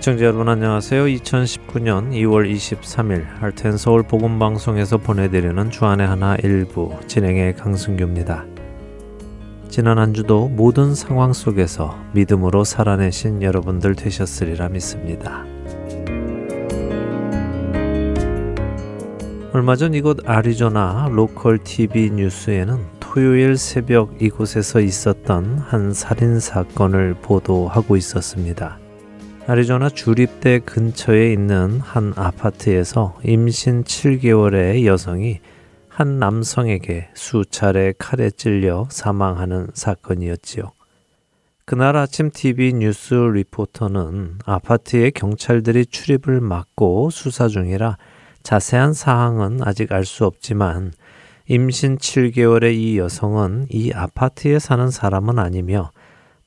애청자 여러분 안녕하세요. 2019년 2월 23일 할텐 서울 복음 방송에서 보내드리는 주안의 하나 일부 진행의 강승규입니다. 지난 한 주도 모든 상황 속에서 믿음으로 살아내신 여러분들 되셨으리라 믿습니다. 얼마 전 이곳 아리조나 로컬 TV 뉴스에는 토요일 새벽 이곳에서 있었던 한 살인 사건을 보도하고 있었습니다. 아리조나 주립대 근처에 있는 한 아파트에서 임신 7개월의 여성이 한 남성에게 수차례 칼에 찔려 사망하는 사건이었지요. 그날 아침 TV 뉴스 리포터는 아파트에 경찰들이 출입을 막고 수사 중이라 자세한 사항은 아직 알 수 없지만 임신 7개월의 이 여성은 이 아파트에 사는 사람은 아니며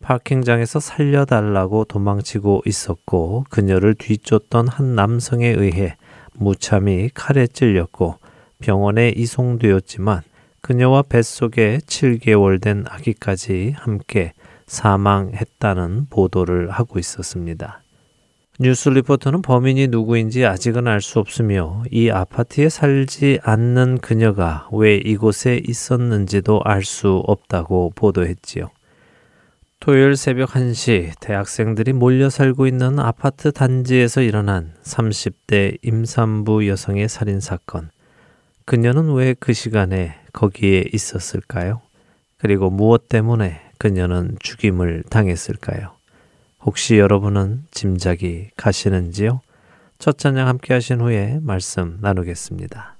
파킹장에서 살려달라고 도망치고 있었고 그녀를 뒤쫓던 한 남성에 의해 무참히 칼에 찔렸고 병원에 이송되었지만 그녀와 뱃속에 7개월 된 아기까지 함께 사망했다는 보도를 하고 있었습니다. 뉴스 리포터는 범인이 누구인지 아직은 알 수 없으며 이 아파트에 살지 않는 그녀가 왜 이곳에 있었는지도 알 수 없다고 보도했지요. 토요일 새벽 1시 대학생들이 몰려 살고 있는 아파트 단지에서 일어난 30대 임산부 여성의 살인 사건. 그녀는 왜 그 시간에 거기에 있었을까요? 그리고 무엇 때문에 그녀는 죽임을 당했을까요? 혹시 여러분은 짐작이 가시는지요? 첫 찬양 함께 하신 후에 말씀 나누겠습니다.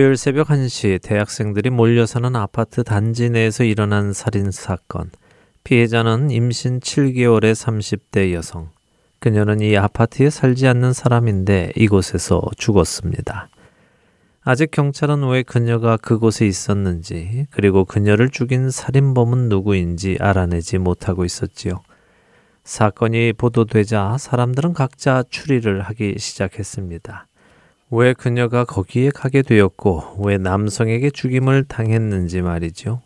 토요일 새벽 1시 대학생들이 몰려 사는 아파트 단지 내에서 일어난 살인 사건. 피해자는 임신 7개월의 30대 여성. 그녀는 이 아파트에 살지 않는 사람인데 이곳에서 죽었습니다. 아직 경찰은 왜 그녀가 그곳에 있었는지, 그리고 그녀를 죽인 살인범은 누구인지 알아내지 못하고 있었지요. 사건이 보도되자 사람들은 각자 추리를 하기 시작했습니다. 왜 그녀가 거기에 가게 되었고, 왜 남성에게 죽임을 당했는지 말이죠.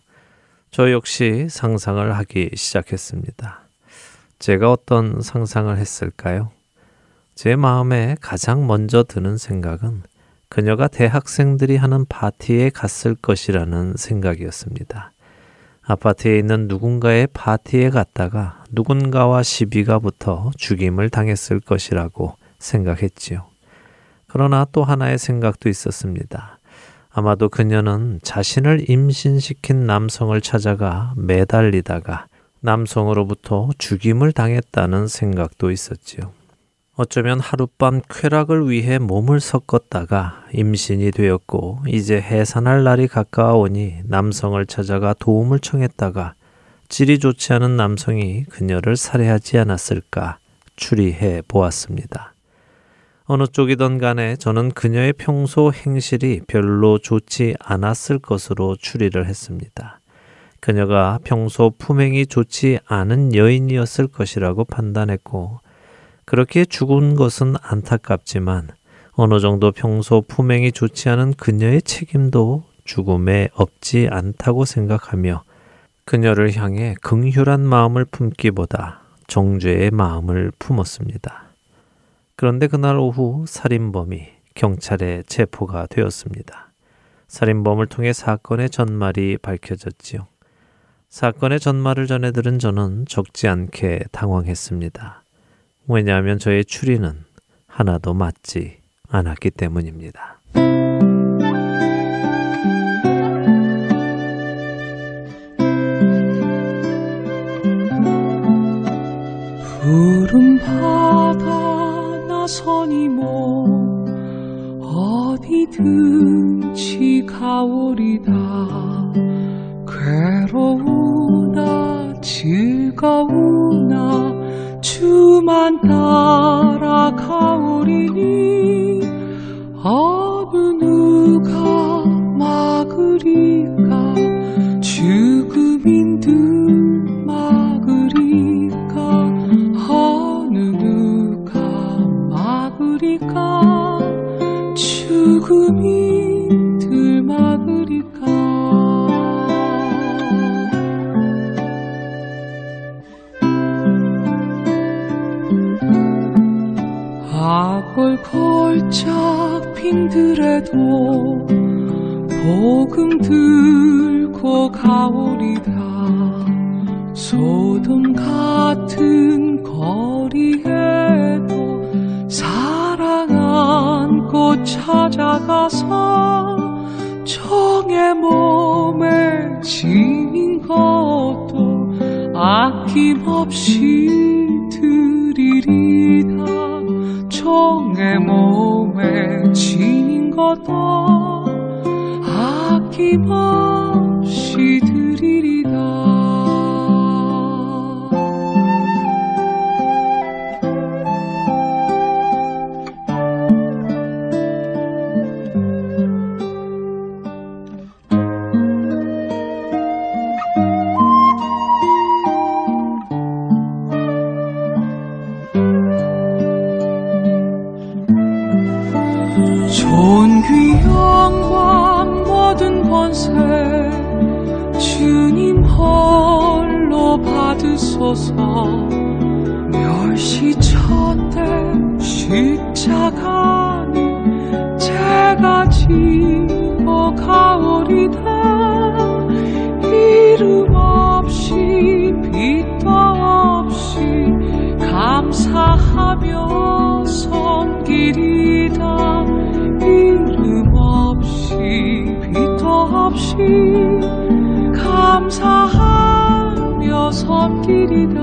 저 역시 상상을 하기 시작했습니다. 제가 어떤 상상을 했을까요? 제 마음에 가장 먼저 드는 생각은 그녀가 대학생들이 하는 파티에 갔을 것이라는 생각이었습니다. 아파트에 있는 누군가의 파티에 갔다가 누군가와 시비가 붙어 죽임을 당했을 것이라고 생각했지요. 그러나 또 하나의 생각도 있었습니다. 아마도 그녀는 자신을 임신시킨 남성을 찾아가 매달리다가 남성으로부터 죽임을 당했다는 생각도 있었지요. 어쩌면 하룻밤 쾌락을 위해 몸을 섞었다가 임신이 되었고 이제 해산할 날이 가까워오니 남성을 찾아가 도움을 청했다가 질이 좋지 않은 남성이 그녀를 살해하지 않았을까 추리해 보았습니다. 어느 쪽이든 간에 저는 그녀의 평소 행실이 별로 좋지 않았을 것으로 추리를 했습니다. 그녀가 평소 품행이 좋지 않은 여인이었을 것이라고 판단했고 그렇게 죽은 것은 안타깝지만 어느 정도 평소 품행이 좋지 않은 그녀의 책임도 죽음에 없지 않다고 생각하며 그녀를 향해 긍휼한 마음을 품기보다 정죄의 마음을 품었습니다. 그런데 그날 오후 살인범이 경찰에 체포가 되었습니다. 살인범을 통해 사건의 전말이 밝혀졌지요. 사건의 전말을 전해 들은 저는 적지 않게 당황했습니다. 왜냐하면 저의 추리는 하나도 맞지 않았기 때문입니다. 푸른 바다 나선이 뭐 어디든지 가오리다. 괴로우나 즐거우나 주만 따라 가오리니 어느 누가 막으리까 죽음인들 걸작 핀들에도 복음 들고 가오리다 소돔 같은 거리에도 사랑 안고 찾아가서 정의 몸에 지닌 것도 아낌없이 드리리다 정의 몸에 지닌 것도 아낌없 받으소서 멸시 첫대 십자가는 제가 지고 가오리다. 이름 없이 빛도 없이 감사하며 섬기리 섬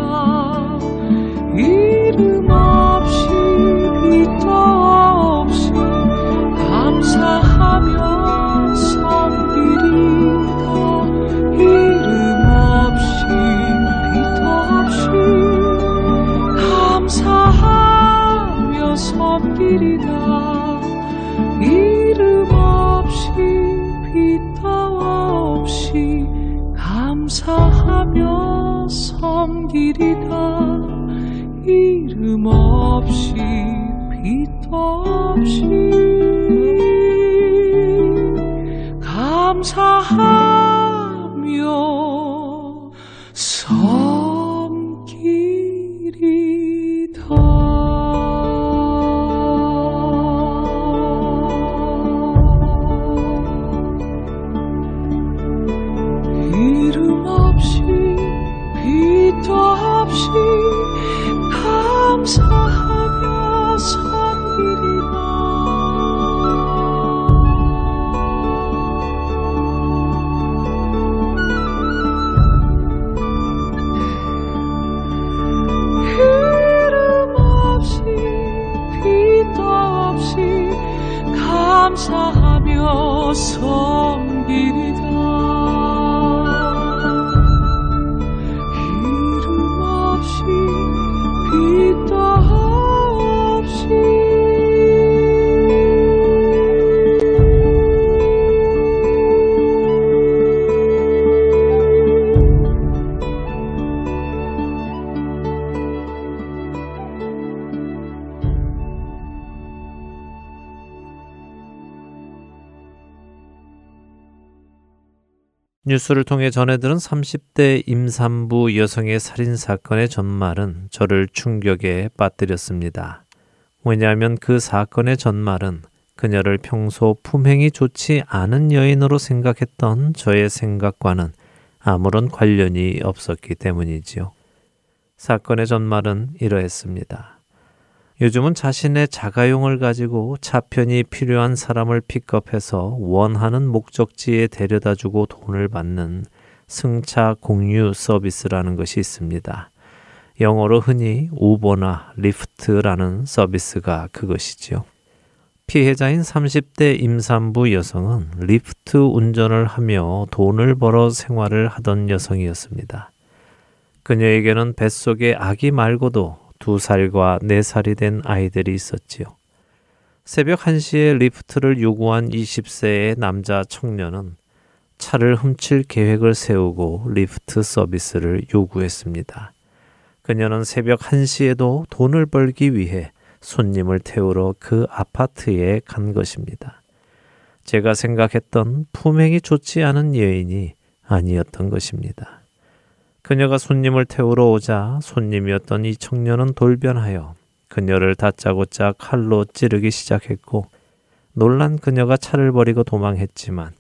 없이 감사하며 섬기리다 뉴스를 통해 전해들은 30대 임산부 여성의 살인 사건의 전말은 저를 충격에 빠뜨렸습니다. 왜냐하면 그 사건의 전말은 그녀를 평소 품행이 좋지 않은 여인으로 생각했던 저의 생각과는 아무런 관련이 없었기 때문이지요. 사건의 전말은 이러했습니다. 요즘은 자신의 자가용을 가지고 차편이 필요한 사람을 픽업해서 원하는 목적지에 데려다 주고 돈을 받는 승차 공유 서비스라는 것이 있습니다. 영어로 흔히 우버나 리프트라는 서비스가 그것이지요. 피해자인 30대 임산부 여성은 리프트 운전을 하며 돈을 벌어 생활을 하던 여성이었습니다. 그녀에게는 뱃속에 아기 말고도 두 살과 네 살이 된 아이들이 있었지요. 새벽 1시에 리프트를 요구한 20세의 남자 청년은 차를 훔칠 계획을 세우고 리프트 서비스를 요구했습니다. 그녀는 새벽 1시에도 돈을 벌기 위해 손님을 태우러 그 아파트에 간 것입니다. 제가 생각했던 품행이 좋지 않은 여인이 아니었던 것입니다. 그녀가 손님을 태우러 오자 손님이었던 이 청년은 돌변하여 그녀를 다짜고짜 칼로 찌르기 시작했고 놀란 그녀가 차를 버리고 도망했지만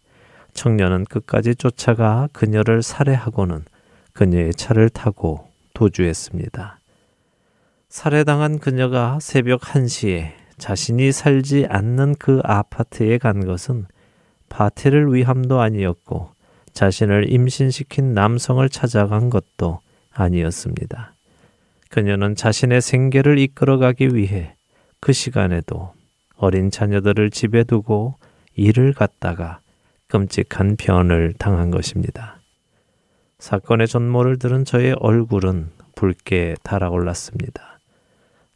청년은 끝까지 쫓아가 그녀를 살해하고는 그녀의 차를 타고 도주했습니다. 살해당한 그녀가 새벽 1시에 자신이 살지 않는 그 아파트에 간 것은 파티를 위함도 아니었고 자신을 임신시킨 남성을 찾아간 것도 아니었습니다. 그녀는 자신의 생계를 이끌어가기 위해 그 시간에도 어린 자녀들을 집에 두고 일을 갔다가 끔찍한 변을 당한 것입니다. 사건의 전모를 들은 저의 얼굴은 붉게 달아올랐습니다.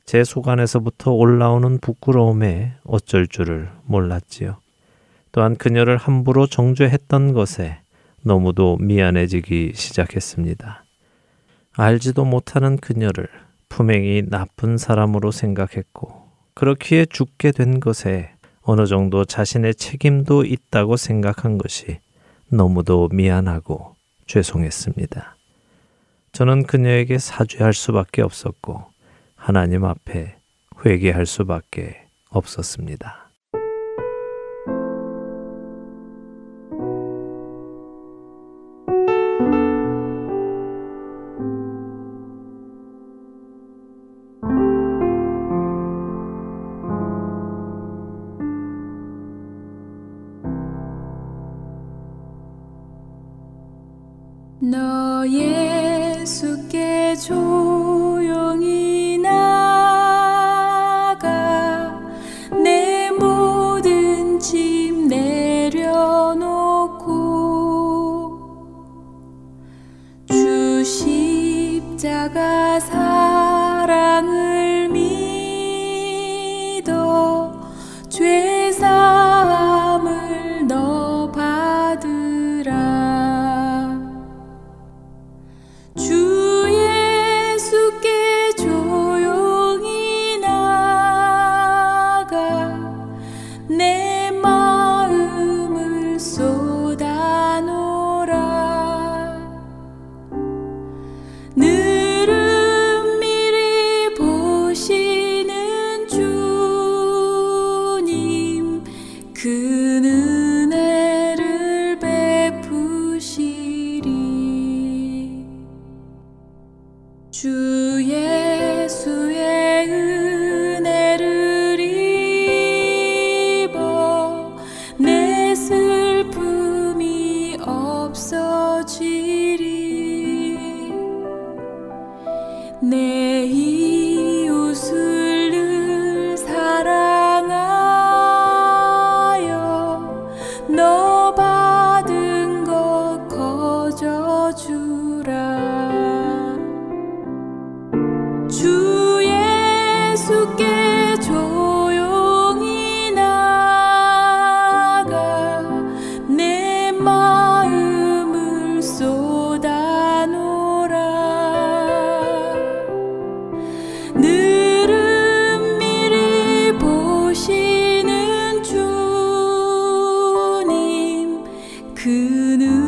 제 속안에서부터 올라오는 부끄러움에 어쩔 줄을 몰랐지요. 또한 그녀를 함부로 정죄했던 것에 너무도 미안해지기 시작했습니다. 알지도 못하는 그녀를 품행이 나쁜 사람으로 생각했고, 그렇기에 죽게 된 것에 어느 정도 자신의 책임도 있다고 생각한 것이 너무도 미안하고 죄송했습니다. 저는 그녀에게 사죄할 수밖에 없었고, 하나님 앞에 회개할 수밖에 없었습니다. 그는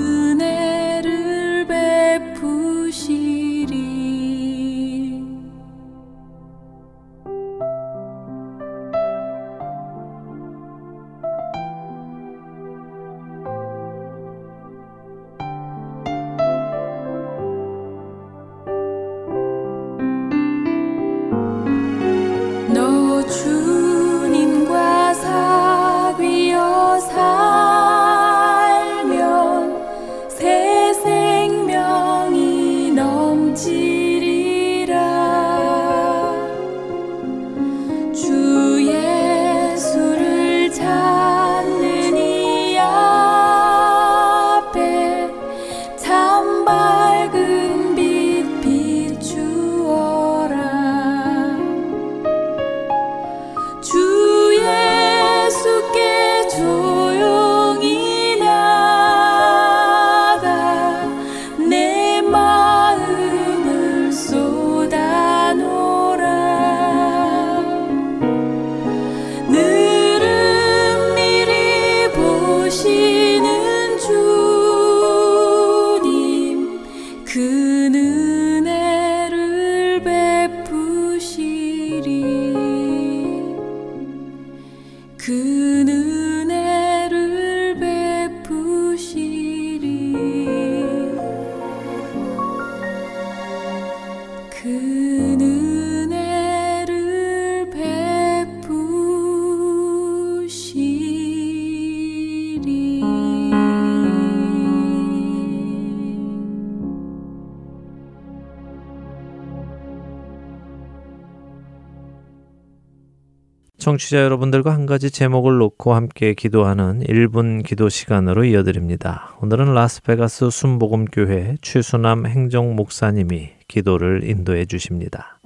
청취자 여러분들과 한 가지 제목을 놓고 함께 기도하는 1분 기도 시간으로 이어드립니다. 오늘은 라스베가스 순복음교회 최수남 행정 목사님이 기도를 인도해 주십니다.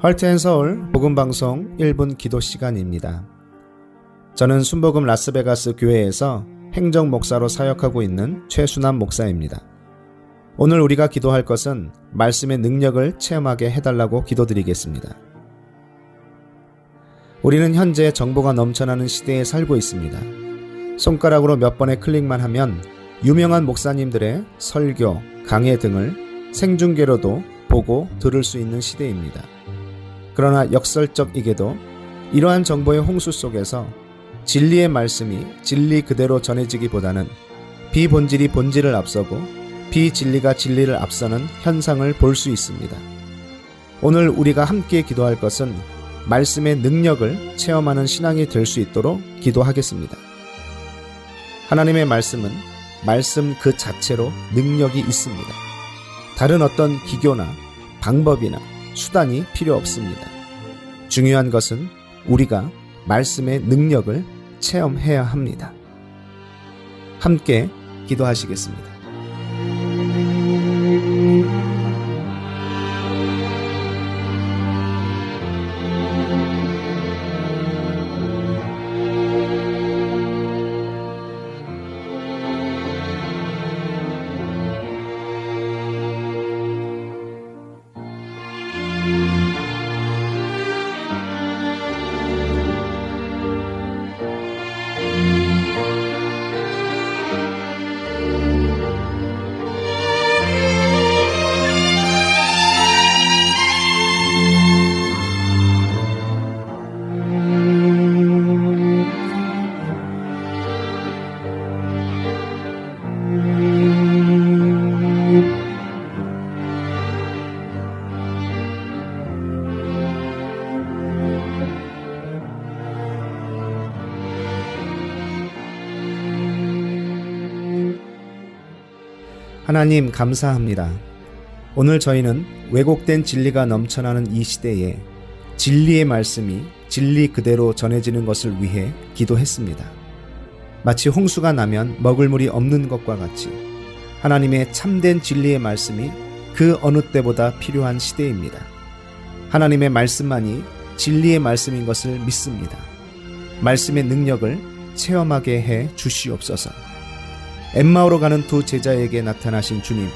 할트앤 서울 복음 방송 1분 기도 시간입니다. 저는 순복음 라스베가스 교회에서 행정 목사로 사역하고 있는 최수남 목사입니다. 오늘 우리가 기도할 것은 말씀의 능력을 체험하게 해달라고 기도드리겠습니다. 우리는 현재 정보가 넘쳐나는 시대에 살고 있습니다. 손가락으로 몇 번의 클릭만 하면 유명한 목사님들의 설교, 강해 등을 생중계로도 보고 들을 수 있는 시대입니다. 그러나 역설적이게도 이러한 정보의 홍수 속에서 진리의 말씀이 진리 그대로 전해지기보다는 비본질이 본질을 앞서고 비진리가 진리를 앞서는 현상을 볼 수 있습니다. 오늘 우리가 함께 기도할 것은 말씀의 능력을 체험하는 신앙이 될 수 있도록 기도하겠습니다. 하나님의 말씀은 말씀 그 자체로 능력이 있습니다. 다른 어떤 기교나 방법이나 수단이 필요 없습니다. 중요한 것은 우리가 말씀의 능력을 체험해야 합니다. 함께 기도하시겠습니다. 하나님 감사합니다. 오늘 저희는 왜곡된 진리가 넘쳐나는 이 시대에 진리의 말씀이 진리 그대로 전해지는 것을 위해 기도했습니다. 마치 홍수가 나면 먹을 물이 없는 것과 같이 하나님의 참된 진리의 말씀이 그 어느 때보다 필요한 시대입니다. 하나님의 말씀만이 진리의 말씀인 것을 믿습니다. 말씀의 능력을 체험하게 해 주시옵소서. 엠마오로 가는 두 제자에게 나타나신 주님,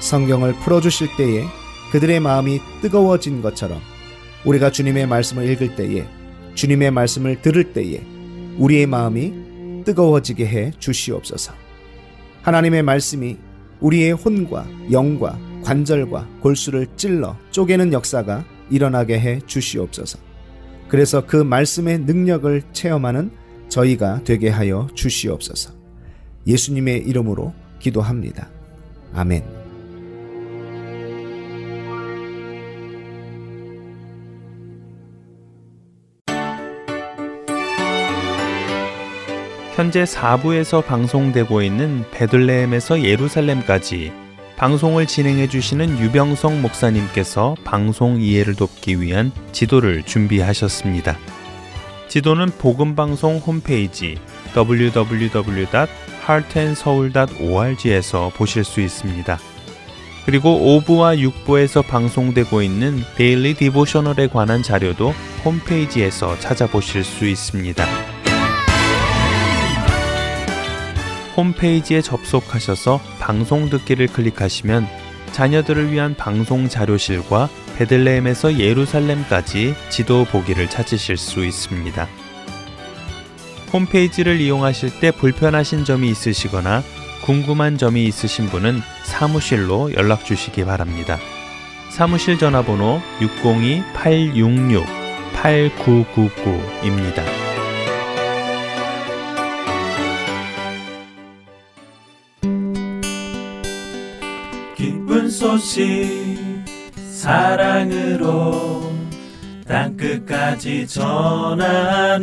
성경을 풀어주실 때에 그들의 마음이 뜨거워진 것처럼 우리가 주님의 말씀을 읽을 때에 주님의 말씀을 들을 때에 우리의 마음이 뜨거워지게 해 주시옵소서. 하나님의 말씀이 우리의 혼과 영과 관절과 골수를 찔러 쪼개는 역사가 일어나게 해 주시옵소서. 그래서 그 말씀의 능력을 체험하는 저희가 되게 하여 주시옵소서. 예수님의 이름으로 기도합니다. 아멘. 현재 4부에서 방송되고 있는 베들레헴에서 예루살렘까지 방송을 진행해 주시는 유병성 목사님께서 방송 이해를 돕기 위한 지도를 준비하셨습니다. 지도는 복음 방송 홈페이지 www.heartandseoul.org에서 보실 수 있습니다. 그리고 5부와 6부에서 방송되고 있는 데일리 디보셔널에 관한 자료도 홈페이지에서 찾아보실 수 있습니다. 홈페이지에 접속하셔서 방송 듣기를 클릭하시면 자녀들을 위한 방송 자료실과 베들레헴에서 예루살렘까지 지도 보기를 찾으실 수 있습니다. 홈페이지를 이용하실 때 불편하신 점이 있으시거나 궁금한 점이 있으신 분은 사무실로 연락 주시기 바랍니다. 사무실 전화번호 602-866-8999입니다. 기쁜 소식 사랑으로 땅끝까지 전하는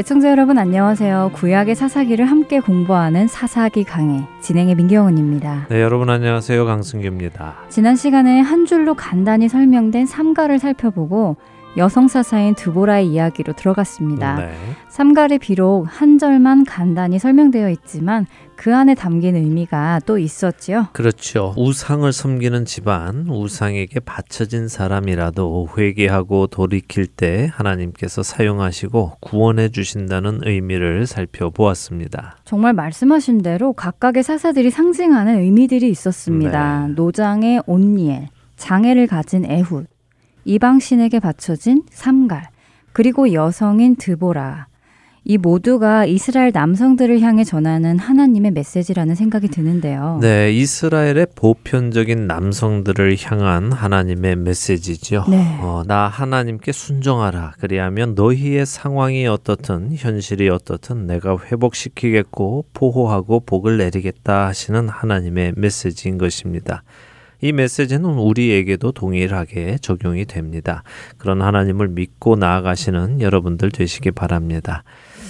애청자 여러분 안녕하세요. 구약의 사사기를 함께 공부하는 사사기 강해 진행의 민경은입니다. 네, 여러분 안녕하세요. 강승규입니다. 지난 시간에 한 줄로 간단히 설명된 삼가를 살펴보고 여성 사사인 드보라의 이야기로 들어갔습니다. 네. 삼갈이 비록 한 절만 간단히 설명되어 있지만 그 안에 담긴 의미가 또 있었지요. 그렇죠. 우상을 섬기는 집안, 우상에게 바쳐진 사람이라도 회개하고 돌이킬 때 하나님께서 사용하시고 구원해 주신다는 의미를 살펴보았습니다. 정말 말씀하신 대로 각각의 사사들이 상징하는 의미들이 있었습니다. 네. 노장의 온니엘, 장애를 가진 에훗, 이방신에게 바쳐진 삼갈, 그리고 여성인 드보라. 이 모두가 이스라엘 남성들을 향해 전하는 하나님의 메시지라는 생각이 드는데요. 네, 이스라엘의 보편적인 남성들을 향한 하나님의 메시지죠. 네. 어, 나 하나님께 순종하라. 그리하면 너희의 상황이 어떻든 현실이 어떻든 내가 회복시키겠고 보호하고 복을 내리겠다 하시는 하나님의 메시지인 것입니다. 이 메시지는 우리에게도 동일하게 적용이 됩니다. 그런 하나님을 믿고 나아가시는 여러분들 되시기 바랍니다.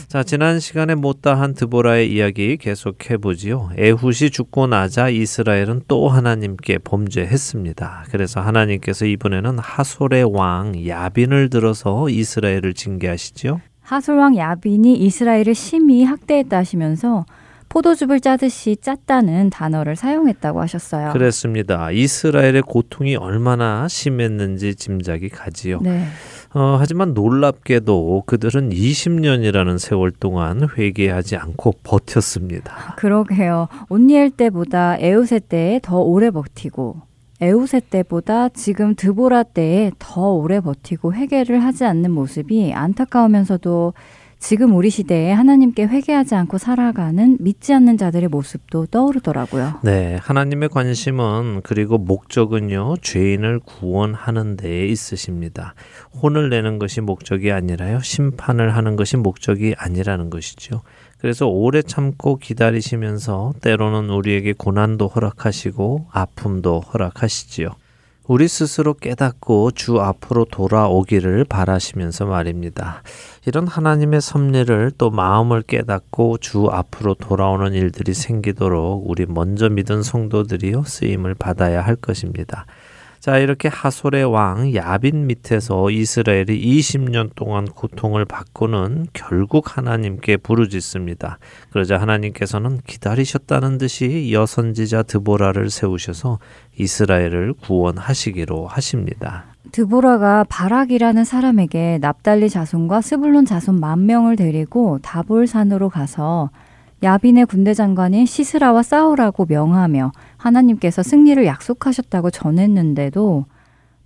자, 지난 시간에 못다한 드보라의 이야기 계속해 보지요. 에훗이 죽고 나자 이스라엘은 또 하나님께 범죄했습니다. 그래서 하나님께서 이번에는 하솔의 왕 야빈을 들어서 이스라엘을 징계하시지요. 하솔 왕 야빈이 이스라엘을 심히 학대했다 하시면서 포도즙을 짜듯이 짰다는 단어를 사용했다고 하셨어요. 그랬습니다. 이스라엘의 고통이 얼마나 심했는지 짐작이 가지요. 네. 어, 하지만 놀랍게도 그들은 20년이라는 세월 동안 회개하지 않고 버텼습니다. 그러게요. 온니엘 때보다 에우세 때에 더 오래 버티고 에우세 때보다 지금 드보라 때에 더 오래 버티고 회개를 하지 않는 모습이 안타까우면서도 지금 우리 시대에 하나님께 회개하지 않고 살아가는 믿지 않는 자들의 모습도 떠오르더라고요. 네, 하나님의 관심은 그리고 목적은요, 죄인을 구원하는 데에 있으십니다. 혼을 내는 것이 목적이 아니라요, 심판을 하는 것이 목적이 아니라는 것이죠. 그래서 오래 참고 기다리시면서 때로는 우리에게 고난도 허락하시고 아픔도 허락하시지요. 우리 스스로 깨닫고 주 앞으로 돌아오기를 바라시면서 말입니다. 이런 하나님의 섭리를 또 마음을 깨닫고 주 앞으로 돌아오는 일들이 생기도록 우리 먼저 믿은 성도들이요 쓰임을 받아야 할 것입니다. 자, 이렇게 하솔의 왕 야빈 밑에서 이스라엘이 20년 동안 고통을 받고는 결국 하나님께 부르짖습니다. 그러자 하나님께서는 기다리셨다는 듯이 여선지자 드보라를 세우셔서 이스라엘을 구원하시기로 하십니다. 드보라가 바락이라는 사람에게 납달리 자손과 스불론 자손 만 명을 데리고 다볼산으로 가서 야빈의 군대 장관인 시스라와 싸우라고 명하며 하나님께서 승리를 약속하셨다고 전했는데도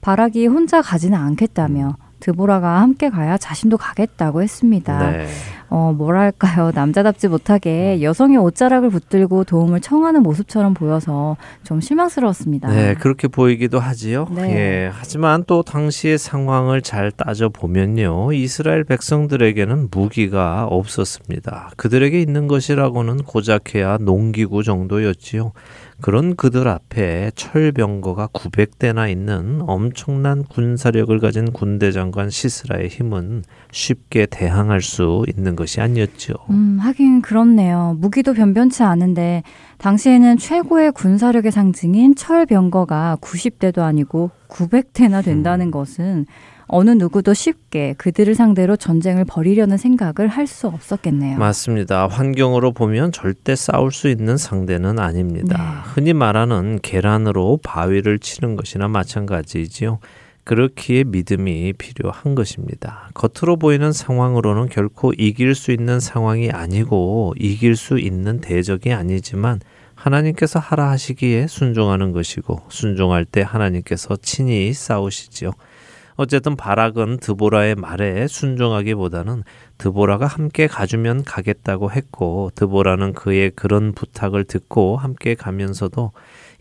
바락이 혼자 가지는 않겠다며 드보라가 함께 가야 자신도 가겠다고 했습니다. 네. 어, 뭐랄까요. 남자답지 못하게 여성의 옷자락을 붙들고 도움을 청하는 모습처럼 보여서 좀 실망스러웠습니다. 네, 그렇게 보이기도 하지요. 네. 예. 하지만 또 당시의 상황을 잘 따져 보면요. 이스라엘 백성들에게는 무기가 없었습니다. 그들에게 있는 것이라고는 고작해야 농기구 정도였지요. 그런 그들 앞에 철병거가 900대나 있는 엄청난 군사력을 가진 군대 장관 시스라의 힘은 쉽게 대항할 수 있는 것이 아니었죠. 음, 하긴 그렇네요. 무기도 변변치 않은데 당시에는 최고의 군사력의 상징인 철병거가 90대도 아니고 900대나 된다는 것은 어느 누구도 쉽게 그들을 상대로 전쟁을 벌이려는 생각을 할 수 없었겠네요. 맞습니다. 환경으로 보면 절대 싸울 수 있는 상대는 아닙니다. 흔히 말하는 계란으로 바위를 치는 것이나 마찬가지이지요. 그렇기에 믿음이 필요한 것입니다. 겉으로 보이는 상황으로는 결코 이길 수 있는 상황이 아니고 이길 수 있는 대적이 아니지만 하나님께서 하라 하시기에 순종하는 것이고 순종할 때 하나님께서 친히 싸우시지요. 어쨌든 바락은 드보라의 말에 순종하기보다는 드보라가 함께 가주면 가겠다고 했고 드보라는 그의 그런 부탁을 듣고 함께 가면서도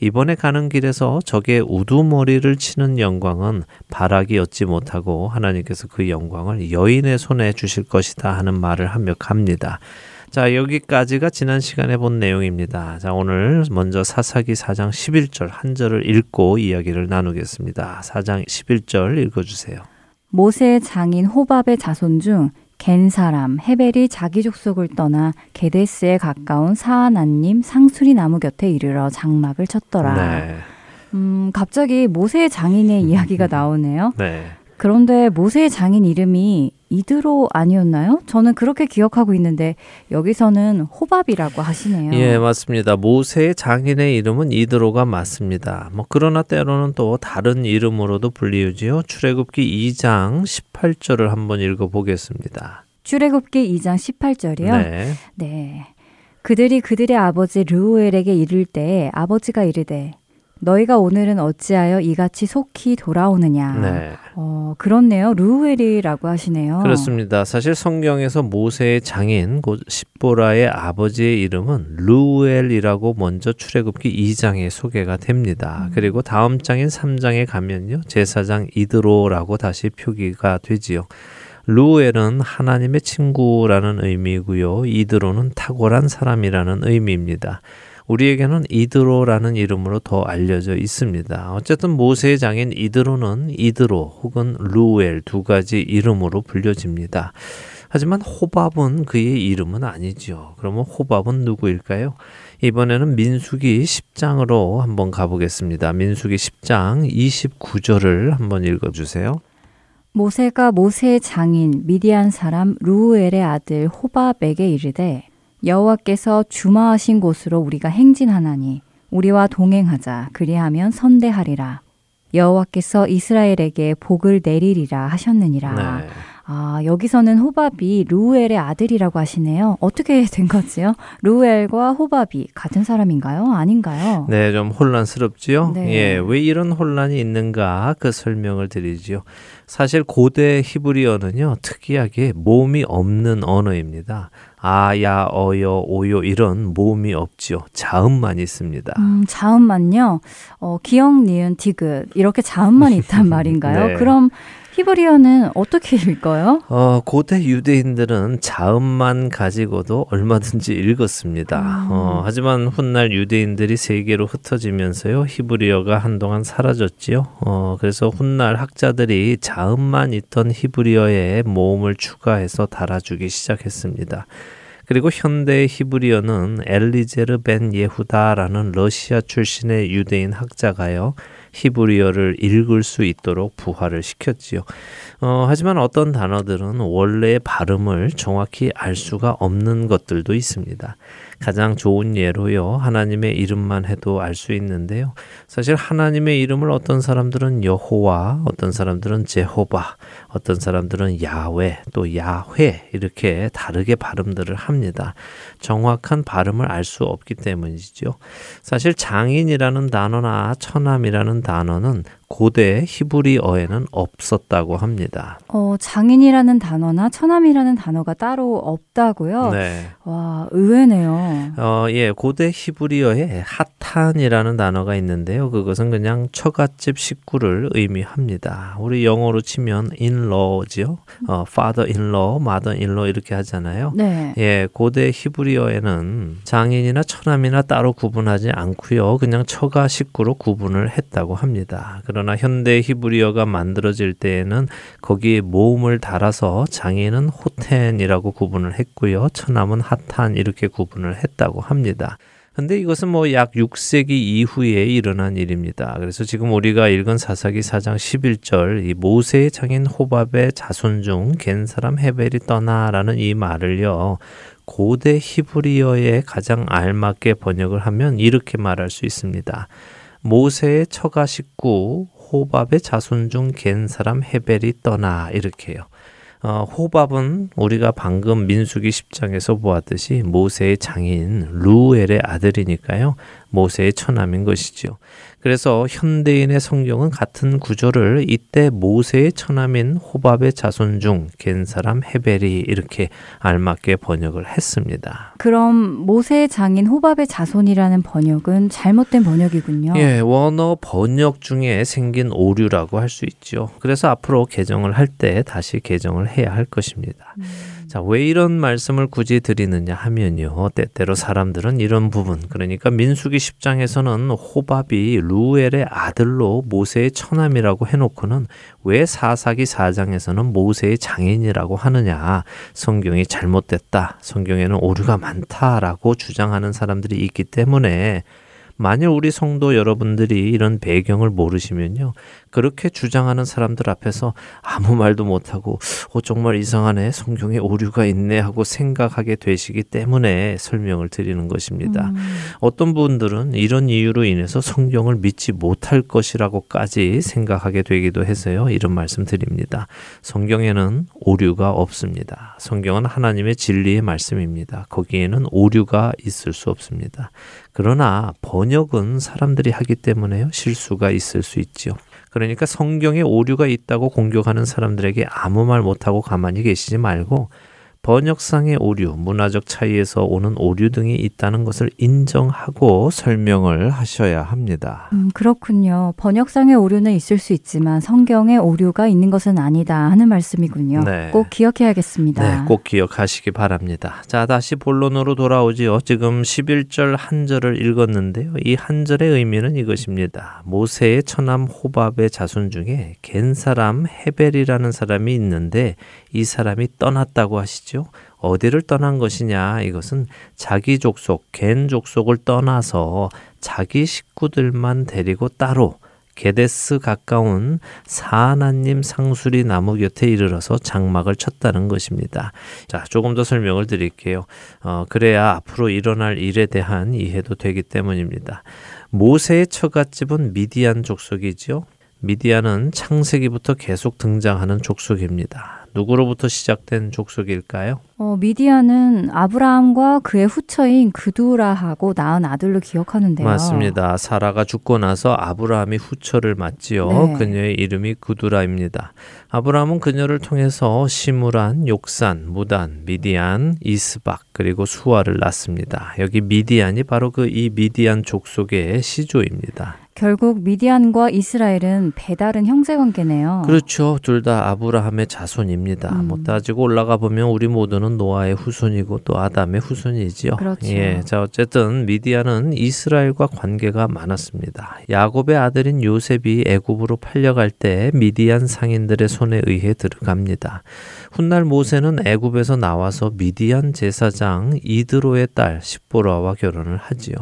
이번에 가는 길에서 적의 우두머리를 치는 영광은 바락이 얻지 못하고 하나님께서 그 영광을 여인의 손에 주실 것이다 하는 말을 하며 갑니다. 자, 여기까지가 지난 시간에 본 내용입니다. 자, 오늘 먼저 사사기 4장 11절 한 절을 읽고 이야기를 나누겠습니다. 4장 11절 읽어 주세요. 모세의 장인 호밥의 자손 중 겐 사람 헤벨이 자기 족속을 떠나 게데스에 가까운 사하나님 상수리 나무 곁에 이르러 장막을 쳤더라. 네. 음, 갑자기 모세의 장인의 이야기가 나오네요. 네. 그런데 모세의 장인 이름이 이드로 아니었나요? 저는 그렇게 기억하고 있는데 여기서는 호밥이라고 하시네요. 예, 맞습니다. 모세의 장인의 이름은 이드로가 맞습니다. 뭐 그러나 때로는 또 다른 이름으로도 불리우지요. 출애굽기 2장 18절을 한번 읽어 보겠습니다. 출애굽기 2장 18절이요. 네. 네. 그들이 그들의 아버지 르우엘에게 이를 때 아버지가 이르되 너희가 오늘은 어찌하여 이같이 속히 돌아오느냐. 네. 어, 그렇네요. 르우엘이라고 하시네요. 그렇습니다. 사실 성경에서 모세의 장인 곧 십보라의 아버지의 이름은 루엘이라고 먼저 출애굽기 2장에 소개가 됩니다. 그리고 다음 장인 3장에 가면요. 제사장 이드로라고 다시 표기가 되지요. 루엘은 하나님의 친구라는 의미고요. 이드로는 탁월한 사람이라는 의미입니다. 우리에게는 이드로라는 이름으로 더 알려져 있습니다. 어쨌든 모세의 장인 이드로는 이드로 혹은 루엘 두 가지 이름으로 불려집니다. 하지만 호밥은 그의 이름은 아니죠. 그러면 호밥은 누구일까요? 이번에는 민수기 10장으로 한번 가보겠습니다. 민수기 10장 29절을 한번 읽어주세요. 모세가 모세의 장인 미디안 사람 루엘의 아들 호밥에게 이르되 여호와께서 주마하신 곳으로 우리가 행진하나니 우리와 동행하자 그리하면 선대하리라 여호와께서 이스라엘에게 복을 내리리라 하셨느니라. 네. 아, 여기서는 호밥이 루엘의 아들이라고 하시네요. 어떻게 된 거지요? 루엘과 호밥이 같은 사람인가요? 아닌가요? 네, 좀 혼란스럽지요? 네. 예, 왜 이런 혼란이 있는가 그 설명을 드리지요. 사실 고대 히브리어는요, 특이하게 모음이 없는 언어입니다. 아, 야, 어 여, 오 요 이런 모음이 없지요. 자음만 있습니다. 음, 자음만요. 어, 기억, 니은, 디귿 이렇게 자음만 있단 말인가요? 네. 그럼 히브리어는 어떻게 읽어요? 어, 고대 유대인들은 자음만 가지고도 얼마든지 읽었습니다. 음. 어, 하지만 훗날 유대인들이 세계로 흩어지면서요, 히브리어가 한동안 사라졌지요. 어, 그래서 훗날 학자들이 자음만 있던 히브리어에 모음을 추가해서 달아주기 시작했습니다. 그리고 현대의 히브리어는 엘리제르 벤 예후다라는 러시아 출신의 유대인 학자가요. 히브리어를 읽을 수 있도록 부활을 시켰지요. 어, 하지만 어떤 단어들은 원래의 발음을 정확히 알 수가 없는 것들도 있습니다. 가장 좋은 예로요. 하나님의 이름만 해도 알 수 있는데요. 사실 하나님의 이름을 어떤 사람들은 여호와, 어떤 사람들은 제호바, 어떤 사람들은 야외, 또 야훼 이렇게 다르게 발음들을 합니다. 정확한 발음을 알 수 없기 때문이죠. 사실 장인이라는 단어나 처남이라는 단어는 고대 히브리어에는 없었다고 합니다. 어, 장인이라는 단어나 처남이라는 단어가 따로 없다고요? 네. 와, 의외네요. 어, 예, 고대 히브리어에 하탄이라는 단어가 있는데요. 그것은 그냥 처갓집 식구를 의미합니다. 우리 영어로 치면 in-law지요. 어, father-in-law, mother-in-law 이렇게 하잖아요. 네. 예, 고대 히브리어에는 장인이나 처남이나 따로 구분하지 않고요. 그냥 처가 식구로 구분을 했다고 합니다. 그러 나 현대 히브리어가 만들어질 때에는 거기에 모음을 달아서 장인은 호텐이라고 구분을 했고요. 처남은 하탄 이렇게 구분을 했다고 합니다. 근데 이것은 뭐 약 6세기 이후에 일어난 일입니다. 그래서 지금 우리가 읽은 사사기 4장 11절 이 모세의 장인 호밥의 자손 중 겐 사람 헤벨이 떠나라는 이 말을요. 고대 히브리어에 가장 알맞게 번역을 하면 이렇게 말할 수 있습니다. 모세의 처가 식구 호밥의 자손 중겐 사람 헤벨이 떠나 이렇게요. 어, 호밥은 우리가 방금 민수기 10장에서 보았듯이 모세의 장인 루엘의 아들이니까요. 모세의 처남인 것이지요. 그래서 현대인의 성경은 같은 구조를 이때 모세의 처남인 호밥의 자손 중 겐 사람 헤벨이 이렇게 알맞게 번역을 했습니다. 그럼 모세의 장인 호밥의 자손이라는 번역은 잘못된 번역이군요. 예, 원어 번역 중에 생긴 오류라고 할 수 있죠. 그래서 앞으로 개정을 할 때 다시 개정을 해야 할 것입니다. 자, 왜 이런 말씀을 굳이 드리느냐 하면요. 때때로 사람들은 이런 부분, 그러니까 민수기 10장에서는 호밥이 루엘의 아들로 모세의 처남이라고 해놓고는 왜 사사기 4장에서는 모세의 장인이라고 하느냐. 성경이 잘못됐다. 성경에는 오류가 많다라고 주장하는 사람들이 있기 때문에 만일 우리 성도 여러분들이 이런 배경을 모르시면요. 그렇게 주장하는 사람들 앞에서 아무 말도 못하고, 어, 정말 이상하네. 성경에 오류가 있네. 하고 생각하게 되시기 때문에 설명을 드리는 것입니다. 음. 어떤 분들은 이런 이유로 인해서 성경을 믿지 못할 것이라고까지 생각하게 되기도 해서요. 이런 말씀 드립니다. 성경에는 오류가 없습니다. 성경은 하나님의 진리의 말씀입니다. 거기에는 오류가 있을 수 없습니다. 그러나 번역은 사람들이 하기 때문에요. 실수가 있을 수 있지요. 그러니까 성경에 오류가 있다고 공격하는 사람들에게 아무 말 못하고 가만히 계시지 말고 번역상의 오류, 문화적 차이에서 오는 오류 등이 있다는 것을 인정하고 설명을 하셔야 합니다. 음, 그렇군요. 번역상의 오류는 있을 수 있지만 성경에 오류가 있는 것은 아니다 하는 말씀이군요. 네. 꼭 기억해야겠습니다. 네, 꼭 기억하시기 바랍니다. 자, 다시 본론으로 돌아오지요. 지금 11절 한 절을 읽었는데요. 이 한 절의 의미는 이것입니다. 모세의 처남 호밥의 자손 중에 겐 사람 헤벨이라는 사람이 있는데 이 사람이 떠났다고 하시죠. 어디를 떠난 것이냐? 이것은 자기 족속, 겐 족속을 떠나서 자기 식구들만 데리고 따로 게데스 가까운 사하나님 상수리 나무 곁에 이르러서 장막을 쳤다는 것입니다. 자, 조금 더 설명을 드릴게요. 어, 그래야 앞으로 일어날 일에 대한 이해도 되기 때문입니다. 모세의 처갓집은 미디안 족속이지요. 미디안은 창세기부터 계속 등장하는 족속입니다. 누구로부터 시작된 족속일까요? 어, 미디안은 아브라함과 그의 후처인 그두라하고 낳은 아들로 기억하는데요. 맞습니다. 사라가 죽고 나서 아브라함이 후처를 맡지요. 네. 그녀의 이름이 구두라입니다. 아브라함은 그녀를 통해서 시무란, 욕산, 무단, 미디안, 이스박 그리고 수아를 낳습니다. 여기 미디안이 바로 그 이 미디안 족속의 시조입니다. 결국 미디안과 이스라엘은 배다른 형제 관계네요. 그렇죠. 둘 다 아브라함의 자손입니다. 음. 뭐 따지고 올라가 보면 우리 모두는 노아의 후손이고 또 아담의 후손이지요. 그렇죠. 예. 자, 어쨌든 미디안은 이스라엘과 관계가 많았습니다. 야곱의 아들인 요셉이 애굽으로 팔려갈 때 미디안 상인들의 손에 의해 들어갑니다. 훗날 모세는 애굽에서 나와서 미디안 제사장 이드로의 딸 십보라와 결혼을 하지요.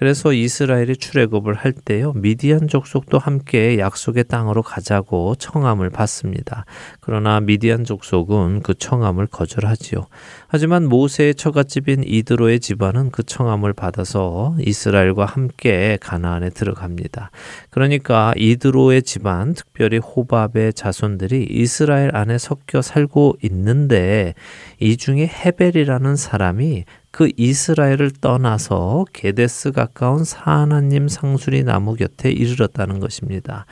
그래서 이스라엘이 출애굽을 할 때요 미디안 족속도 함께 약속의 땅으로 가자고 청함을 받습니다. 그러나 미디안 족속은 그 청함을 거절하지요. 하지만 모세의 처갓집인 이드로의 집안은 그 청함을 받아서 이스라엘과 함께 가나안에 들어갑니다. 그러니까 이드로의 집안, 특별히 호밥의 자손들이 이스라엘 안에 섞여 살고 있는데 이 중에 헤벨이라는 사람이 그 이스라엘을 떠나서 게데스 가까운 사하나님 상수리 나무 곁에 이르렀다는 것입니다.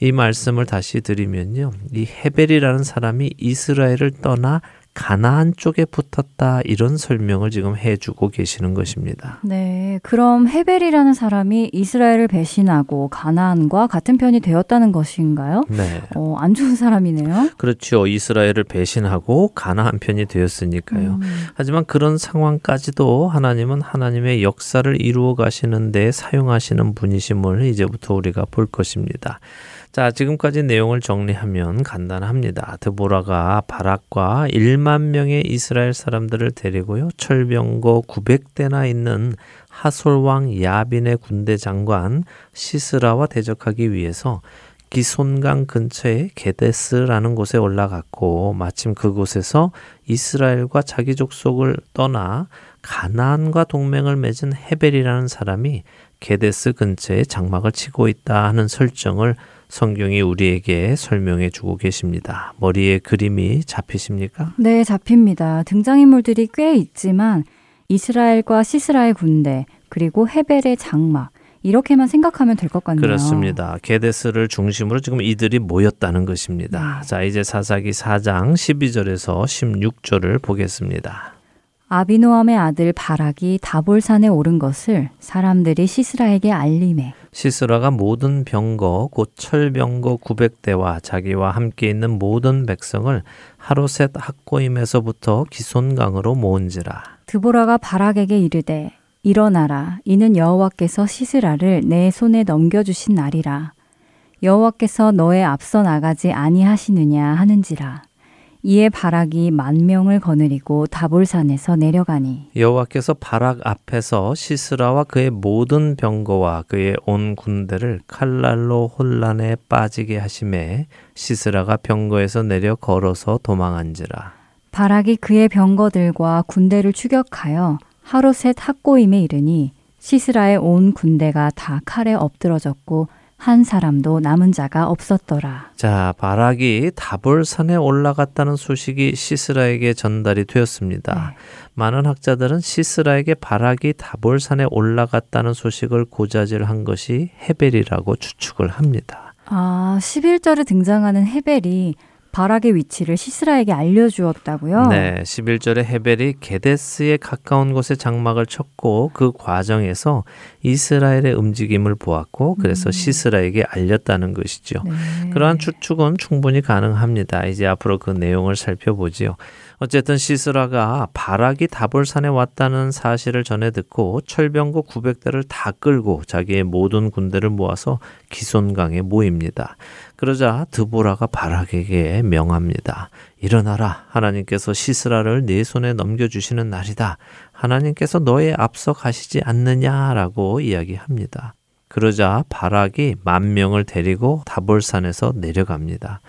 이 말씀을 다시 드리면요. 이 헤벨이라는 사람이 이스라엘을 떠나 가나안 쪽에 붙었다 이런 설명을 지금 해주고 계시는 것입니다. 네, 그럼 헤벨이라는 사람이 이스라엘을 배신하고 가나안과 같은 편이 되었다는 것인가요? 네. 어, 안 좋은 사람이네요. 그렇죠. 이스라엘을 배신하고 가나안 편이 되었으니까요. 음, 하지만 그런 상황까지도 하나님은 하나님의 역사를 이루어 가시는데 사용하시는 분이심을 이제부터 우리가 볼 것입니다. 자, 지금까지 내용을 정리하면 간단합니다. 드보라가 바락과 1만 명의 이스라엘 사람들을 데리고요. 철병거 900대나 있는 하솔왕 야빈의 군대 장관 시스라와 대적하기 위해서 기손강 근처의 게데스라는 곳에 올라갔고 마침 그곳에서 이스라엘과 자기 족속을 떠나 가나안과 동맹을 맺은 헤벨이라는 사람이 게데스 근처에 장막을 치고 있다 하는 설정을 성경이 우리에게 설명해 주고 계십니다. 머리에 그림이 잡히십니까? 네, 잡힙니다. 등장인물들이 꽤 있지만 이스라엘과 시스라의 군대 그리고 헤벨의 장막 이렇게만 생각하면 될 것 같네요. 그렇습니다. 게데스를 중심으로 지금 이들이 모였다는 것입니다. 네. 자, 이제 사사기 4장 12절에서 16절을 보겠습니다. 아비노함의 아들 바락이 다볼산에 오른 것을 사람들이 시스라에게 알림해 시스라가 모든 병거 곧 철병거 900대와 자기와 함께 있는 모든 백성을 하루셋 학고임에서부터 기손강으로 모은지라. 드보라가 바락에게 이르되 일어나라. 이는 여호와께서 시스라를 내 손에 넘겨 주신 날이라. 여호와께서 너의 앞서 나가지 아니하시느냐 하는지라 이에 바락이 만 명을 거느리고 다볼산에서 내려가니 여호와께서 바락 앞에서 시스라와 그의 모든 병거와 그의 온 군대를 칼날로 혼란에 빠지게 하심에 시스라가 병거에서 내려 걸어서 도망한지라. 바락이 그의 병거들과 군대를 추격하여 하루셋 학고임에 이르니 시스라의 온 군대가 다 칼에 엎드러졌고 한 사람도 남은 자가 없었더라. 자, 바락이 다볼산에 올라갔다는 소식이 시스라에게 전달이 되었습니다. 많은 학자들은 시스라에게 바락이 다볼산에 올라갔다는 소식을 고자질한 것이 헤벨이라고 추측을 합니다. 아, 11절에 등장하는 헤벨이 바락의 위치를 시스라에게 알려주었다고요? 네, 11절에 헤벨이 게데스에 가까운 곳에 장막을 쳤고 그 과정에서 이스라엘의 움직임을 보았고 그래서 시스라에게 알렸다는 것이죠. 네. 그러한 추측은 충분히 가능합니다. 이제 앞으로 그 내용을 살펴보지요. 어쨌든 시스라가 바락이 다볼산에 왔다는 사실을 전해 듣고 철병거 900대를 다 끌고 자기의 모든 군대를 모아서 기손강에 모입니다. 그러자 드보라가 바락에게 명합니다. 일어나라. 하나님께서 시스라를 네 손에 넘겨주시는 날이다. 하나님께서 너의 앞서 가시지 않느냐라고 이야기합니다. 그러자 바락이 만 명을 데리고 다볼산에서 내려갑니다.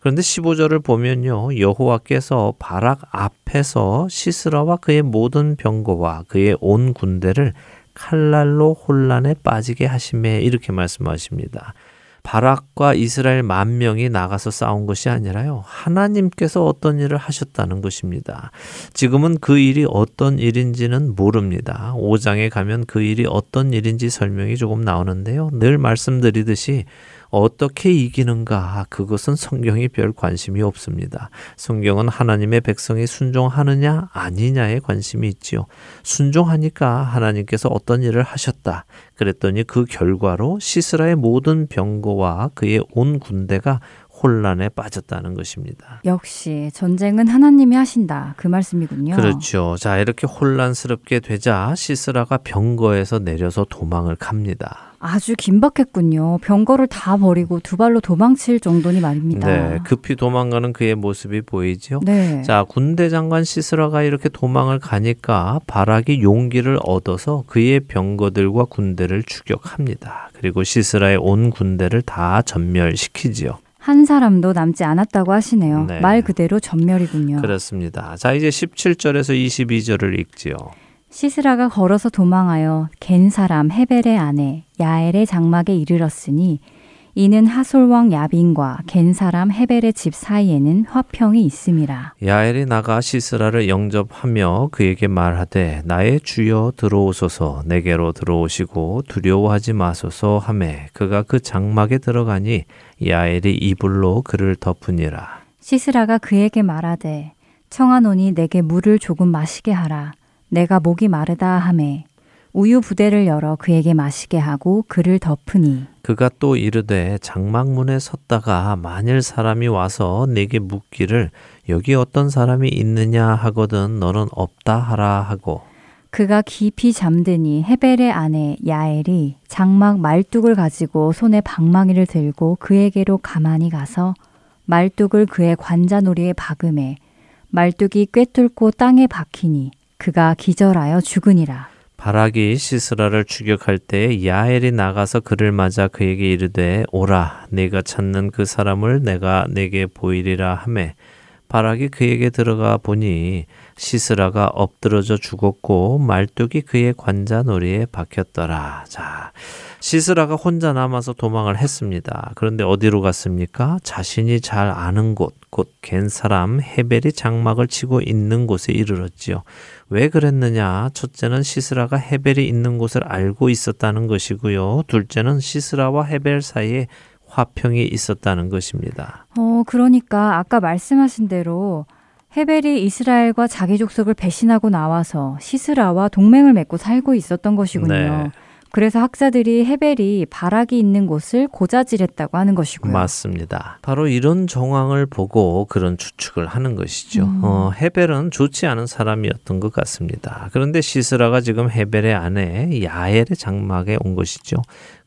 그런데 15절을 보면요. 여호와께서 바락 앞에서 시스라와 그의 모든 병거와 그의 온 군대를 칼날로 혼란에 빠지게 하심에 이렇게 말씀하십니다. 바락과 이스라엘 만 명이 나가서 싸운 것이 아니라요. 하나님께서 어떤 일을 하셨다는 것입니다. 지금은 그 일이 어떤 일인지는 모릅니다. 5장에 가면 그 일이 어떤 일인지 설명이 조금 나오는데요. 늘 말씀드리듯이 어떻게 이기는가? 그것은 성경이 별 관심이 없습니다. 성경은 하나님의 백성이 순종하느냐, 아니냐에 관심이 있지요. 순종하니까 하나님께서 어떤 일을 하셨다. 그랬더니 그 결과로 시스라의 모든 병거와 그의 온 군대가 혼란에 빠졌다는 것입니다. 역시 전쟁은 하나님이 하신다. 그 말씀이군요. 그렇죠. 자, 이렇게 혼란스럽게 되자 시스라가 병거에서 내려서 도망을 갑니다. 아주 긴박했군요. 병거를 다 버리고 두 발로 도망칠 정도니 말입니다. 네, 급히 도망가는 그의 모습이 보이죠. 네. 자, 군대 장관 시스라가 이렇게 도망을 가니까 바락이 용기를 얻어서 그의 병거들과 군대를 추격합니다. 그리고 시스라의 온 군대를 다 전멸시키지요. 한 사람도 남지 않았다고 하시네요. 네. 말 그대로 전멸이군요. 그렇습니다. 자, 이제 17절에서 22절을 읽지요. 시스라가 걸어서 도망하여 겐 사람 헤벨의 아내 야엘의 장막에 이르렀으니 이는 하솔 왕 야빈과 겐 사람 헤벨의 집 사이에는 화평이 있음이라. 야엘이 나가 시스라를 영접하며 그에게 말하되 나의 주여 들어오소서 내게로 들어오시고 두려워하지 마소서 하매 그가 그 장막에 들어가니 야엘이 이불로 그를 덮으니라. 시스라가 그에게 말하되 청하노니 내게 물을 조금 마시게 하라. 내가 목이 마르다 하매 우유 부대를 열어 그에게 마시게 하고 그를 덮으니 그가 또 이르되 장막문에 섰다가 만일 사람이 와서 내게 묻기를 여기 어떤 사람이 있느냐 하거든 너는 없다 하라 하고 그가 깊이 잠드니 헤벨의 아내 야엘이 장막 말뚝을 가지고 손에 방망이를 들고 그에게로 가만히 가서 말뚝을 그의 관자놀이에 박음해 말뚝이 꿰뚫고 땅에 박히니 그가 기절하여 죽으니라. 바락이 시스라를 추격할 때 야엘이 나가서 그를 맞아 그에게 이르되 오라 네가 찾는 그 사람을 내가 내게 보이리라 하매 바락이 그에게 들어가 보니 시스라가 엎드러져 죽었고 말뚝이 그의 관자놀이에 박혔더라. 자, 시스라가 혼자 남아서 도망을 했습니다. 그런데 어디로 갔습니까? 자신이 잘 아는 곳, 곧 겐 사람 헤벨이 장막을 치고 있는 곳에 이르렀지요. 왜 그랬느냐? 첫째는 시스라가 헤벨이 있는 곳을 알고 있었다는 것이고요. 둘째는 시스라와 헤벨 사이에 화평이 있었다는 것입니다. 어, 그러니까 아까 말씀하신 대로 헤벨이 이스라엘과 자기 족속을 배신하고 나와서 시스라와 동맹을 맺고 살고 있었던 것이군요. 네. 그래서 학자들이 헤벨이 바락이 있는 곳을 고자질했다고 하는 것이고요. 맞습니다. 바로 이런 정황을 보고 그런 추측을 하는 것이죠. 음. 어, 헤벨은 좋지 않은 사람이었던 것 같습니다. 그런데 시스라가 지금 헤벨의 아내 야엘의 장막에 온 것이죠.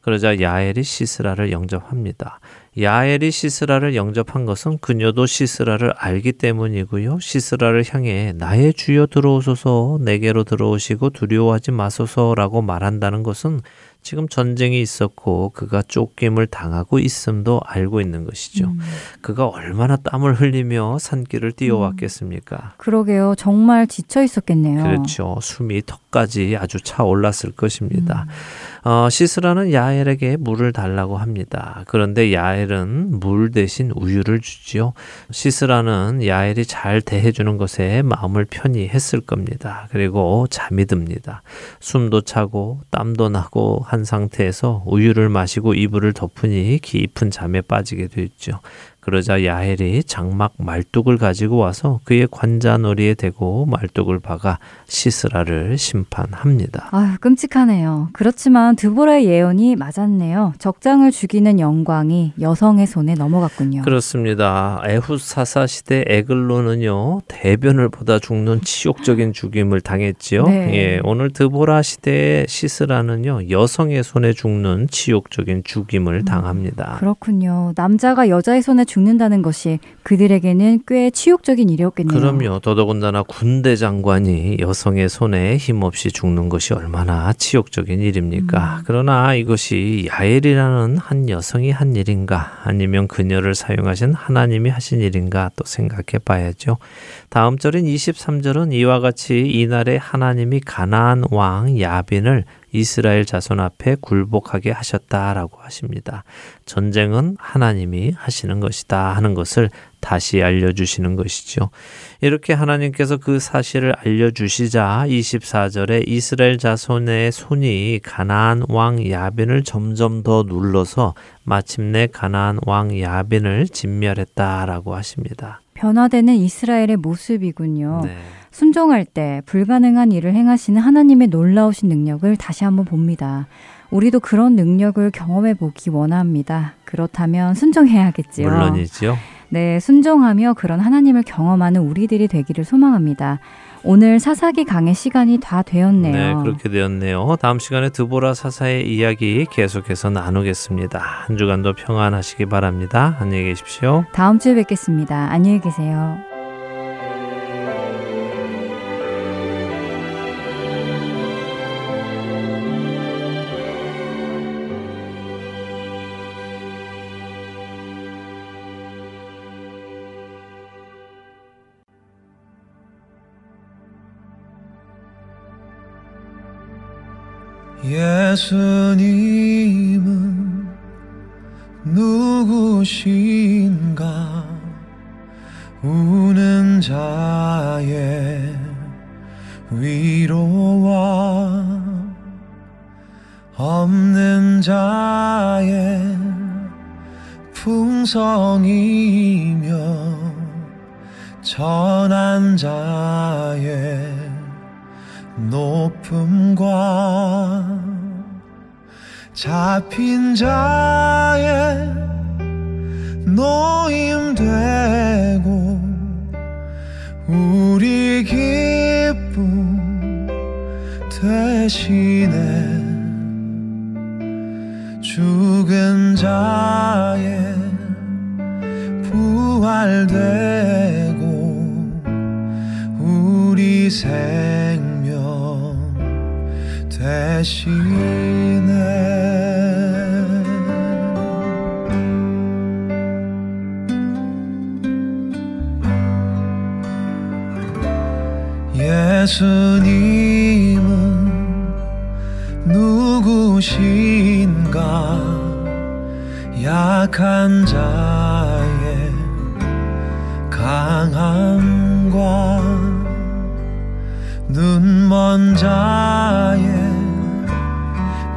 그러자 야엘이 시스라를 영접합니다. 야엘이 시스라를 영접한 것은 그녀도 시스라를 알기 때문이고요. 시스라를 향해 나의 주여 들어오소서 내게로 들어오시고 두려워하지 마소서라고 말한다는 것은 지금 전쟁이 있었고 그가 쫓김을 당하고 있음도 알고 있는 것이죠. 음. 그가 얼마나 땀을 흘리며 산길을 뛰어왔겠습니까? 그러게요. 정말 지쳐 있었겠네요. 그렇죠. 숨이 턱까지 아주 차 올랐을 것입니다. 어, 시스라는 야엘에게 물을 달라고 합니다. 그런데 야엘은 물 대신 우유를 주지요. 시스라는 야엘이 잘 대해주는 것에 마음을 편히 했을 겁니다. 그리고 잠이 듭니다. 숨도 차고 땀도 나고 한 상태에서 우유를 마시고 이불을 덮으니 깊은 잠에 빠지게 됐죠. 그러자 야헬이 장막 말뚝을 가지고 와서 그의 관자놀이에 대고 말뚝을 박아 시스라를 심판합니다. 아유, 끔찍하네요. 그렇지만 드보라의 예언이 맞았네요. 적장을 죽이는 영광이 여성의 손에 넘어갔군요. 그렇습니다. 에훗 사사 시대 에글로는요 대변을 보다 죽는 치욕적인 죽임을 당했지요. 네. 예, 오늘 드보라 시대의 시스라는요 여성의 손에 죽는 치욕적인 죽임을 당합니다. 그렇군요. 남자가 여자의 손에 죽 는다는 것이 그들에게는 꽤 치욕적인 일이었겠네요. 그럼요. 더더군다나 군대 장관이 여성의 손에 힘없이 죽는 것이 얼마나 치욕적인 일입니까? 그러나 이것이 야엘이라는 한 여성이 한 일인가 아니면 그녀를 사용하신 하나님이 하신 일인가 또 생각해 봐야죠. 다음 절인 23절은 이와 같이 이날에 하나님이 가나안 왕 야빈을 이스라엘 자손 앞에 굴복하게 하셨다라고 하십니다. 전쟁은 하나님이 하시는 것이다 하는 것을 다시 알려주시는 것이죠. 이렇게 하나님께서 그 사실을 알려주시자 24절에 이스라엘 자손의 손이 가나안 왕 야빈을 점점 더 눌러서 마침내 가나안 왕 야빈을 진멸했다라고 하십니다. 변화되는 이스라엘의 모습이군요. 네. 순종할 때 불가능한 일을 행하시는 하나님의 놀라우신 능력을 다시 한번 봅니다. 우리도 그런 능력을 경험해 보기 원합니다. 그렇다면 순종해야겠지요. 물론이지요. 네, 순종하며 그런 하나님을 경험하는 우리들이 되기를 소망합니다. 오늘 사사기 강의 시간이 다 되었네요. 네, 그렇게 되었네요. 다음 시간에 드보라 사사의 이야기 계속해서 나누겠습니다. 한 주간도 평안하시기 바랍니다. 안녕히 계십시오. 다음 주에 뵙겠습니다. 안녕히 계세요.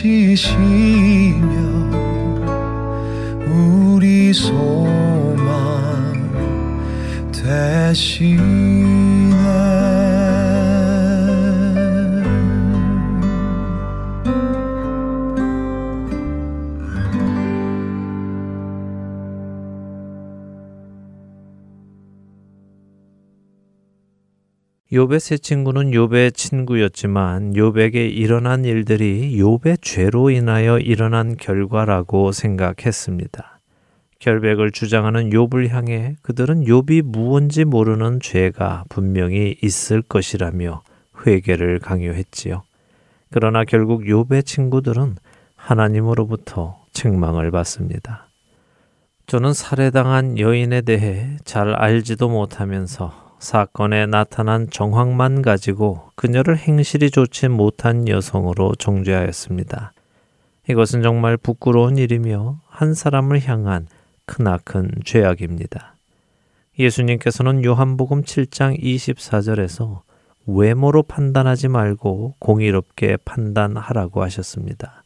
빛이시며 우리 소망 대신 욥의 세 친구는 욥의 친구였지만 욥에게 일어난 일들이 욥의 죄로 인하여 일어난 결과라고 생각했습니다. 결백을 주장하는 욥을 향해 그들은 욥이 무언지 모르는 죄가 분명히 있을 것이라며 회개를 강요했지요. 그러나 결국 욥의 친구들은 하나님으로부터 책망을 받습니다. 저는 살해당한 여인에 대해 잘 알지도 못하면서 사건에 나타난 정황만 가지고 그녀를 행실이 좋지 못한 여성으로 정죄하였습니다. 이것은 정말 부끄러운 일이며 한 사람을 향한 크나큰 죄악입니다. 예수님께서는 요한복음 7장 24절에서 외모로 판단하지 말고 공의롭게 판단하라고 하셨습니다.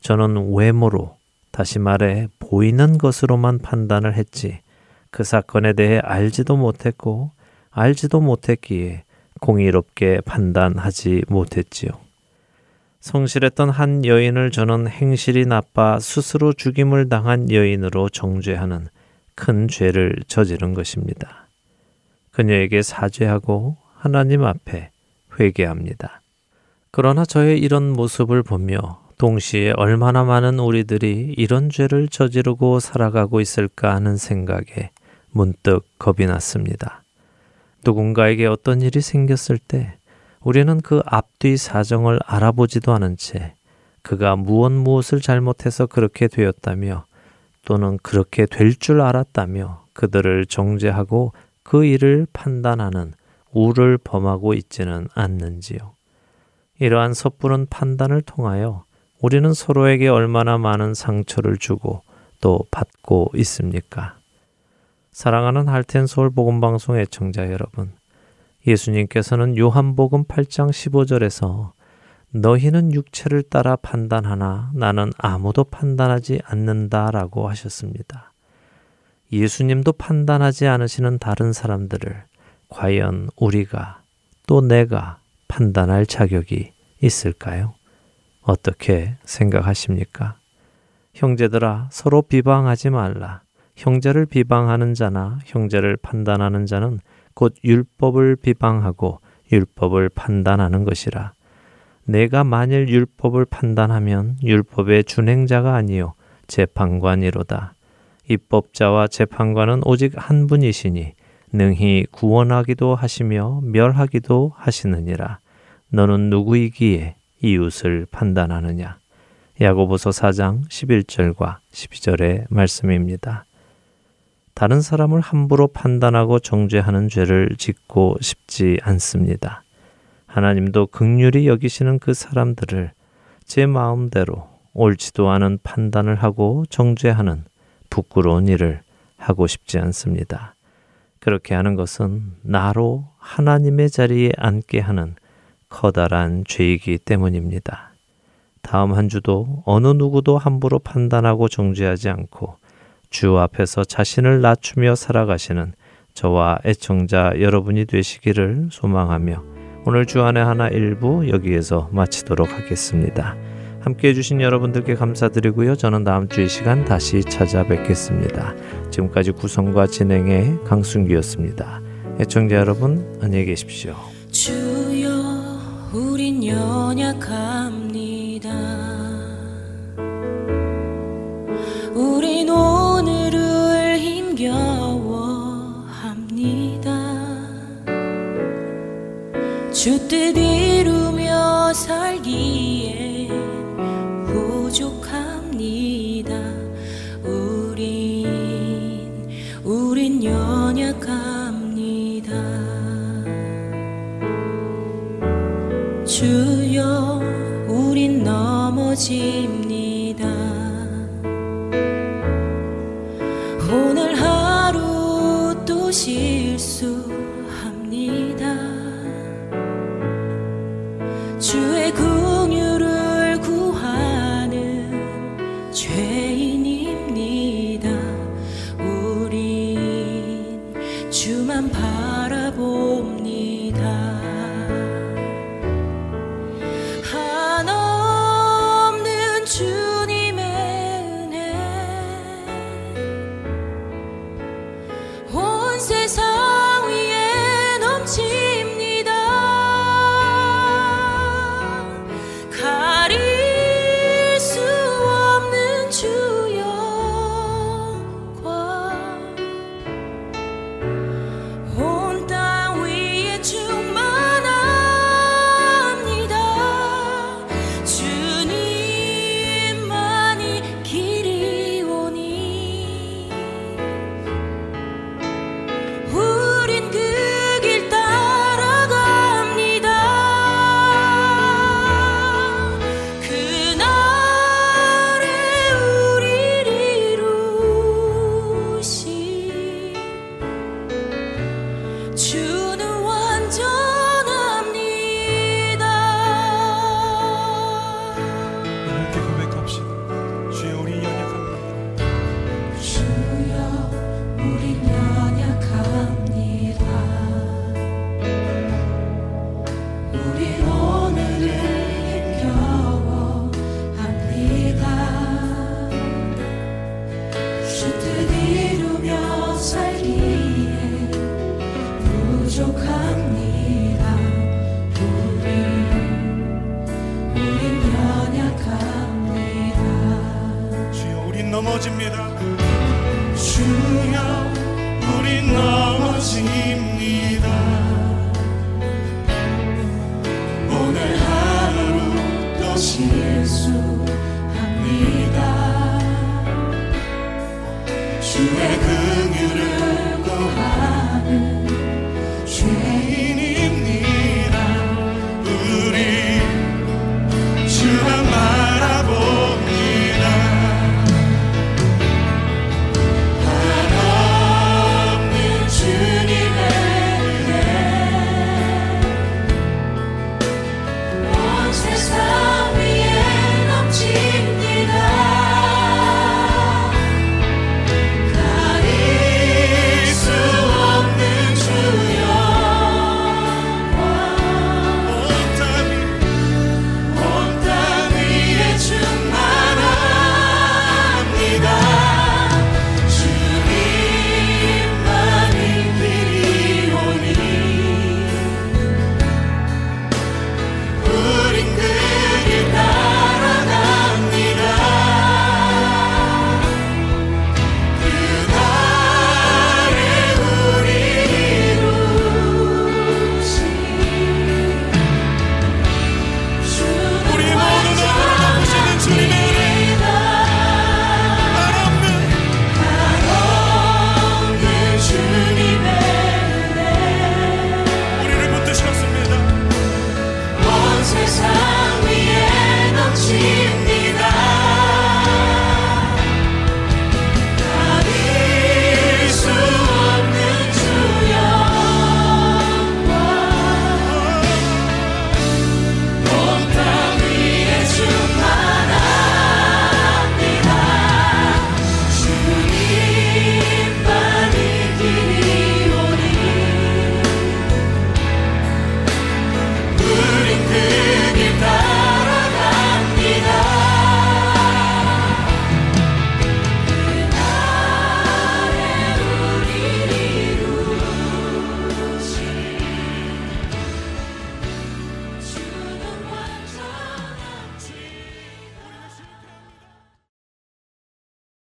저는 외모로, 다시 말해 보이는 것으로만 판단을 했지 그 사건에 대해 알지도 못했고 알지도 못했기에 공의롭게 판단하지 못했지요. 성실했던 한 여인을 저는 행실이 나빠 스스로 죽임을 당한 여인으로 정죄하는 큰 죄를 저지른 것입니다. 그녀에게 사죄하고 하나님 앞에 회개합니다. 그러나 저의 이런 모습을 보며 동시에 얼마나 많은 우리들이 이런 죄를 저지르고 살아가고 있을까 하는 생각에 문득 겁이 났습니다. 누군가에게 어떤 일이 생겼을 때 우리는 그 앞뒤 사정을 알아보지도 않은 채 그가 무엇 무엇을 잘못해서 그렇게 되었다며 또는 그렇게 될 줄 알았다며 그들을 정죄하고 그 일을 판단하는 우를 범하고 있지는 않는지요. 이러한 섣부른 판단을 통하여 우리는 서로에게 얼마나 많은 상처를 주고 또 받고 있습니까? 사랑하는 할텐 서울 복음 방송 애청자 여러분, 예수님께서는 요한복음 8장 15절에서 너희는 육체를 따라 판단하나 나는 아무도 판단하지 않는다라고 하셨습니다. 예수님도 판단하지 않으시는 다른 사람들을 과연 우리가 또 내가 판단할 자격이 있을까요? 어떻게 생각하십니까? 형제들아, 서로 비방하지 말라. 형제를 비방하는 자나 형제를 판단하는 자는 곧 율법을 비방하고 율법을 판단하는 것이라. 내가 만일 율법을 판단하면 율법의 준행자가 아니요 재판관이로다. 입법자와 재판관은 오직 한 분이시니 능히 구원하기도 하시며 멸하기도 하시느니라. 너는 누구이기에 이웃을 판단하느냐? 야고보서 4장 11절과 12절의 말씀입니다. 다른 사람을 함부로 판단하고 정죄하는 죄를 짓고 싶지 않습니다. 하나님도 극률이 여기시는 그 사람들을 제 마음대로 옳지도 않은 판단을 하고 정죄하는 부끄러운 일을 하고 싶지 않습니다. 그렇게 하는 것은 나로 하나님의 자리에 앉게 하는 커다란 죄이기 때문입니다. 다음 한 주도 어느 누구도 함부로 판단하고 정죄하지 않고 주 앞에서 자신을 낮추며 살아가시는 저와 애청자 여러분이 되시기를 소망하며 오늘 주안의 하나 일부 여기에서 마치도록 하겠습니다. 함께 해주신 여러분들께 감사드리고요. 저는 다음 주이 시간 다시 찾아뵙겠습니다. 지금까지 구성과 진행의 강순기였습니다. 애청자 여러분, 안녕히 계십시오. 주여, 우린 연약합니다. 오늘을 힘겨워합니다. 주뜻 이루며 살기에 부족합니다. 우린, 우린 연약합니다. 주여, 우린 넘어집 하